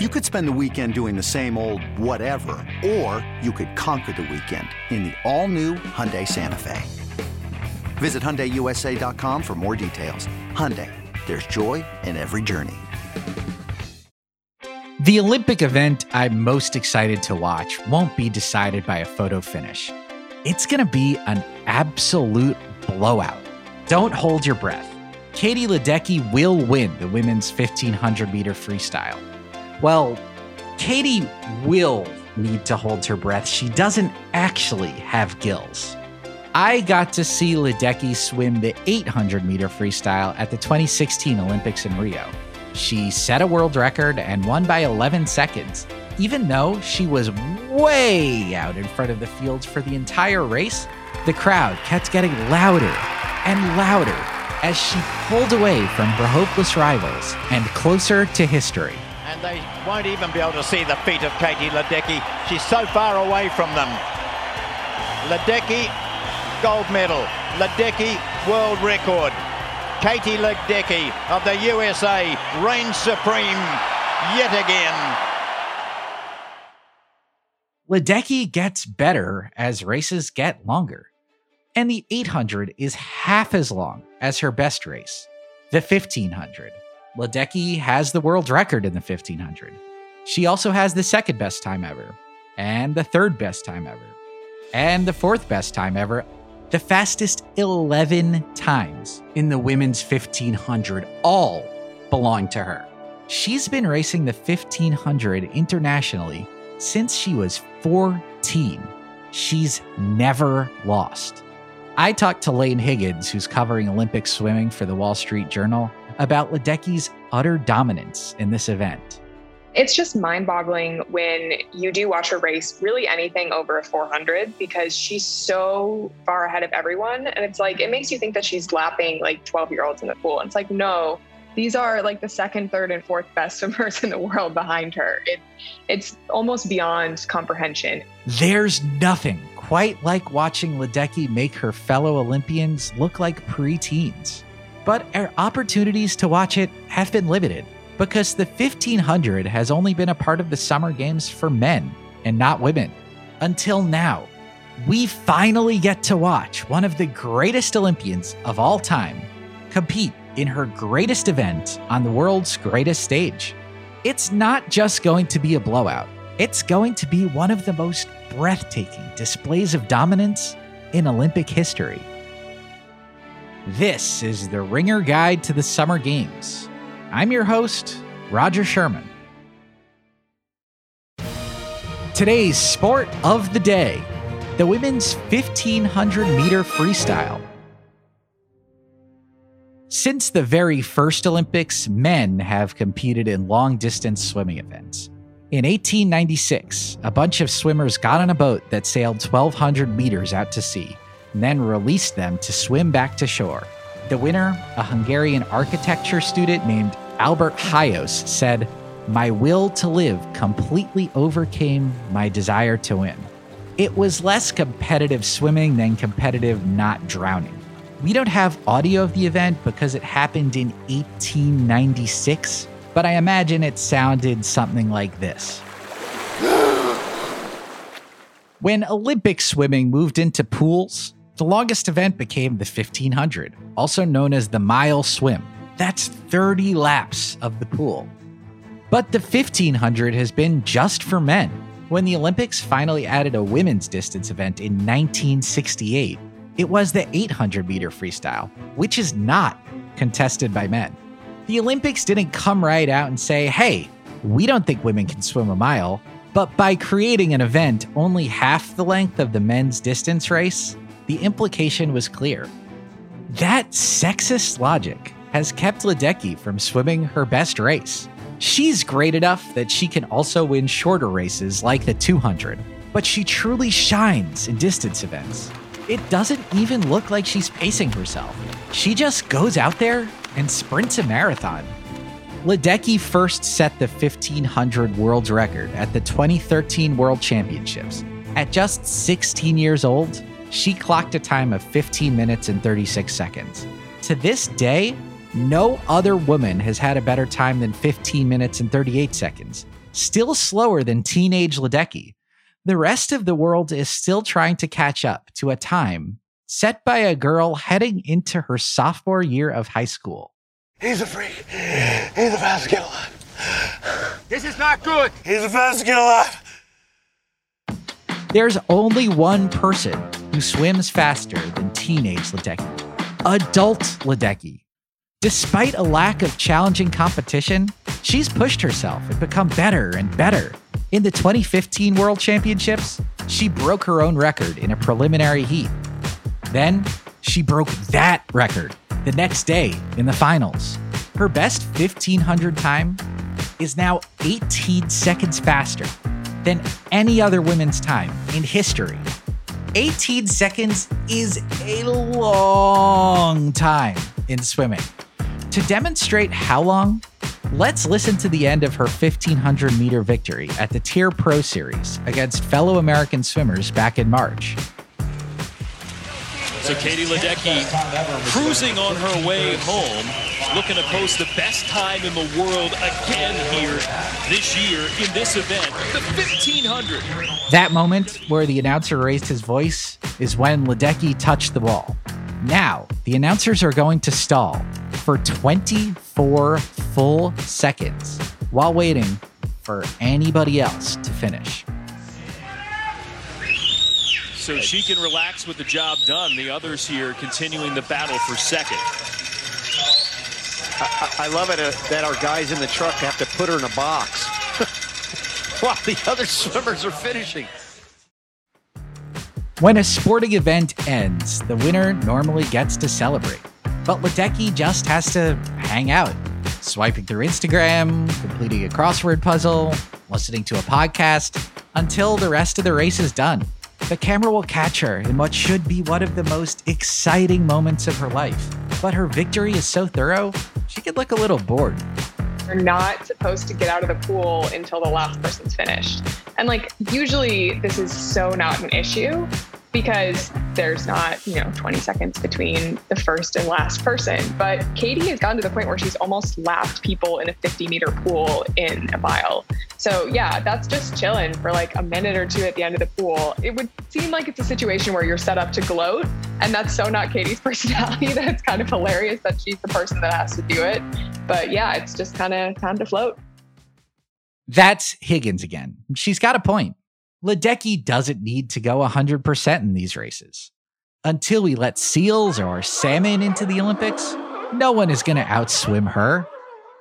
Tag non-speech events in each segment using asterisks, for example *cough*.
You could spend the weekend doing the same old whatever, or you could conquer the weekend in the all-new Hyundai Santa Fe. Visit HyundaiUSA.com for more details. Hyundai, there's joy in every journey. The Olympic event I'm most excited to watch won't be decided by a photo finish. It's going to be an absolute blowout. Don't hold your breath. Katie Ledecky will win the women's 1500 meter freestyle. Well, Katie will need to hold her breath. She doesn't actually have gills. I got to see Ledecky swim the 800 meter freestyle at the 2016 Olympics in Rio. She set a world record and won by 11 seconds, even though she was way out in front of the fields for the entire race. The crowd kept getting louder and louder as she pulled away from her hopeless rivals and closer to history. And they won't even be able to see the feet of Katie Ledecky. She's so far away from them. Ledecky, gold medal. Ledecky, world record. Katie Ledecky of the USA reigns supreme yet again. Ledecky gets better as races get longer. And the 800 is half as long as her best race, the 1500. Ledecky has the world record in the 1500. She also has the second best time ever, and the third best time ever, and the fourth best time ever, the fastest 11 times in the women's 1500 all belong to her. She's been racing the 1500 internationally since she was 14. She's never lost. I talked to Laine Higgins, who's covering Olympic swimming for the Wall Street Journal, about Ledecky's utter dominance in this event. It's just mind boggling when you do watch a race, really anything over a 400, because she's so far ahead of everyone. And it's like, it makes you think that she's lapping like 12 year olds in the pool. And it's like, no, these are like the second, third, and fourth best *laughs* swimmers in the world behind her. It, it's almost beyond comprehension. There's nothing quite like watching Ledecky make her fellow Olympians look like preteens. But our opportunities to watch it have been limited because the 1500 has only been a part of the Summer Games for men and not women. Until now, we finally get to watch one of the greatest Olympians of all time compete in her greatest event on the world's greatest stage. It's not just going to be a blowout, it's going to be one of the most breathtaking displays of dominance in Olympic history. This is the Ringer Guide to the Summer Games. I'm your host, Rodger Sherman. Today's sport of the day the women's 1500 meter freestyle. Since the very first Olympics, men have competed in long distance swimming events. In 1896, a bunch of swimmers got on a boat that sailed 1,200 meters out to sea and then released them to swim back to shore. The winner, a Hungarian architecture student named Albert Hajós, said, My will to live completely overcame my desire to win. It was less competitive swimming than competitive not drowning. We don't have audio of the event because it happened in 1896, but I imagine it sounded something like this. When Olympic swimming moved into pools, the longest event became the 1500, also known as the mile swim. That's 30 laps of the pool. But the 1500 has been just for men. When the Olympics finally added a women's distance event in 1968, it was the 800 meter freestyle, which is not contested by men. The Olympics didn't come right out and say, hey, we don't think women can swim a mile, but by creating an event only half the length of the men's distance race, the implication was clear. That sexist logic has kept Ledecky from swimming her best race. She's great enough that she can also win shorter races like the 200, but she truly shines in distance events. It doesn't even look like she's pacing herself. She just goes out there and sprints a marathon. Ledecky first set the 1500 world record at the 2013 World Championships. At just 16 years old, she clocked a time of 15 minutes and 36 seconds. To this day, no other woman has had a better time than 15 minutes and 38 seconds, still slower than teenage Ledecky. The rest of the world is still trying to catch up to a time set by a girl heading into her sophomore year of high school. He's a freak. He's the fastest kid alive. This is not good. He's the fastest kid alive. There's only one person who swims faster than teenage Ledecky, adult Ledecky. Despite a lack of challenging competition, she's pushed herself and become better and better. In the 2015 World Championships, she broke her own record in a preliminary heat. Then, she broke that record the next day in the finals. Her best 1500 time is now 18 seconds faster than any other women's time in history. 18 seconds is a long time in swimming. To demonstrate how long, let's listen to the end of her 1500 meter victory at the TYR Pro Series against fellow American swimmers back in March. So Katie Ledecky cruising on her way home, looking to post the best time in the world again here this year in this event, the 1500. That moment where the announcer raised his voice is when Ledecky touched the wall. Now, the announcers are going to stall for 24 full seconds while waiting for anybody else to finish. So she can relax with the job done. The others here continuing the battle for second. I, I love it uh, that our guys in the truck have to put her in a box *laughs* while the other swimmers are finishing. When a sporting event ends, the winner normally gets to celebrate. But Ledecky just has to hang out, swiping through Instagram, completing a crossword puzzle, listening to a podcast, until the rest of the race is done. The camera will catch her in what should be one of the most exciting moments of her life. But her victory is so thorough, she could look a little bored. You're not supposed to get out of the pool until the last person's finished. And like usually this is so not an issue because there's not, you know, 20 seconds between the first and last person. But Katie has gotten to the point where she's almost lapped people in a 50 meter pool in a mile. So yeah, that's just chilling for like a minute or two at the end of the pool. It would seem like it's a situation where you're set up to gloat, and that's so not Katie's *laughs* personality that it's kind of hilarious that she's the person that has to do it. But yeah, it's just kind of time to float. That's Higgins again. She's got a point. Ledecky doesn't need to go 100% in these races. Until we let seals or salmon into the Olympics, no one is going to outswim her.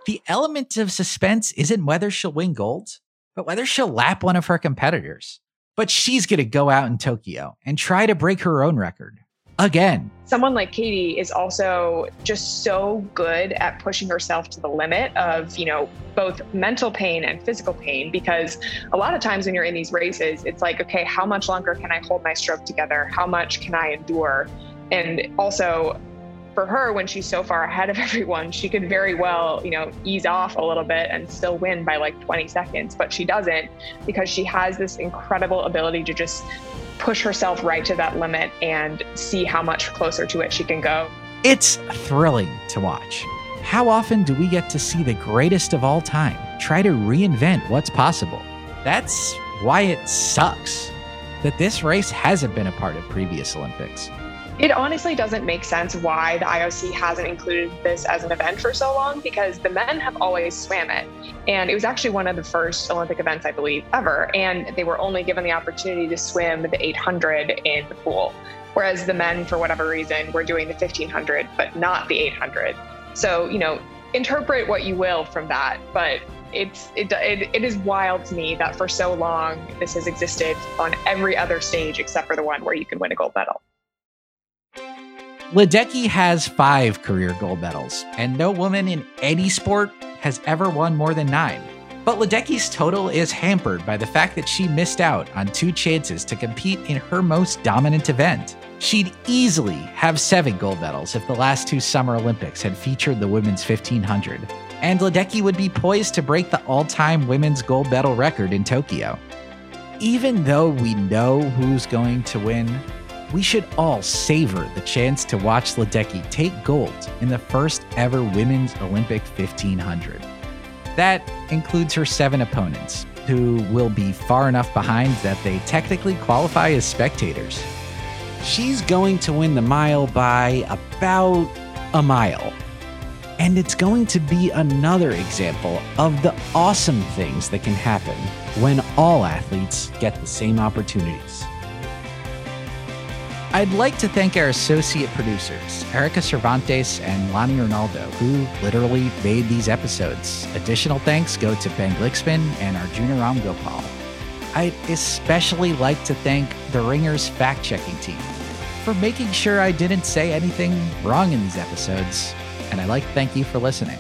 The element of suspense isn't whether she'll win gold, but whether she'll lap one of her competitors. But she's going to go out in Tokyo and try to break her own record again. Someone like Katie is also just so good at pushing herself to the limit of, you know, both mental pain and physical pain because a lot of times when you're in these races, it's like, okay, how much longer can I hold my stroke together? How much can I endure? And also, for her, when she's so far ahead of *laughs* everyone, she could very well, you know, ease off a little bit and still win by like 20 seconds, but she doesn't because she has this incredible ability to just push herself right to that limit and see how much closer to it she can go. It's thrilling to watch. How often do we get to see the greatest of all time try to reinvent what's possible? That's why it sucks that this race hasn't been a part of previous Olympics. It honestly doesn't make sense why the IOC hasn't included this as an event for so long because the men have always swam it. And it was actually one of the first Olympic events, I believe, ever. And they were only given the opportunity to swim the 800 in the pool. Whereas the men, for whatever reason, were doing the 1500, but not the 800. So, you know, interpret what you will from that. But it's it, it, it is wild to me that for so long this has existed on every other stage except for the one where you can win a gold medal. Ledecky has five career gold medals, and no woman in any sport has ever won more than nine. But Ledecky's total is hampered by the fact that she missed out on two chances to compete in her most dominant event. She'd easily have seven gold medals if the last two Summer Olympics had featured the women's 1500. And Ledecky would be poised to break the all time women's gold medal record in Tokyo. Even though we know who's going to win, we should all savor the chance to watch Ledecky take gold in the first ever women's Olympic 1500. That includes her seven opponents, who will be far enough behind that they technically qualify as spectators. She's going to win the mile by about a mile. And it's going to be another example of the awesome things that can happen when all athletes get the same opportunities. I'd like to thank our associate producers, Erika Cervantes and Lani Renaldo, who literally made these episodes. Additional thanks go to Ben Glicksman and Arjuna Ramgopal. I'd especially like to thank the Ringers fact checking team for making sure I didn't say anything wrong in these episodes. And I'd like to thank you for listening.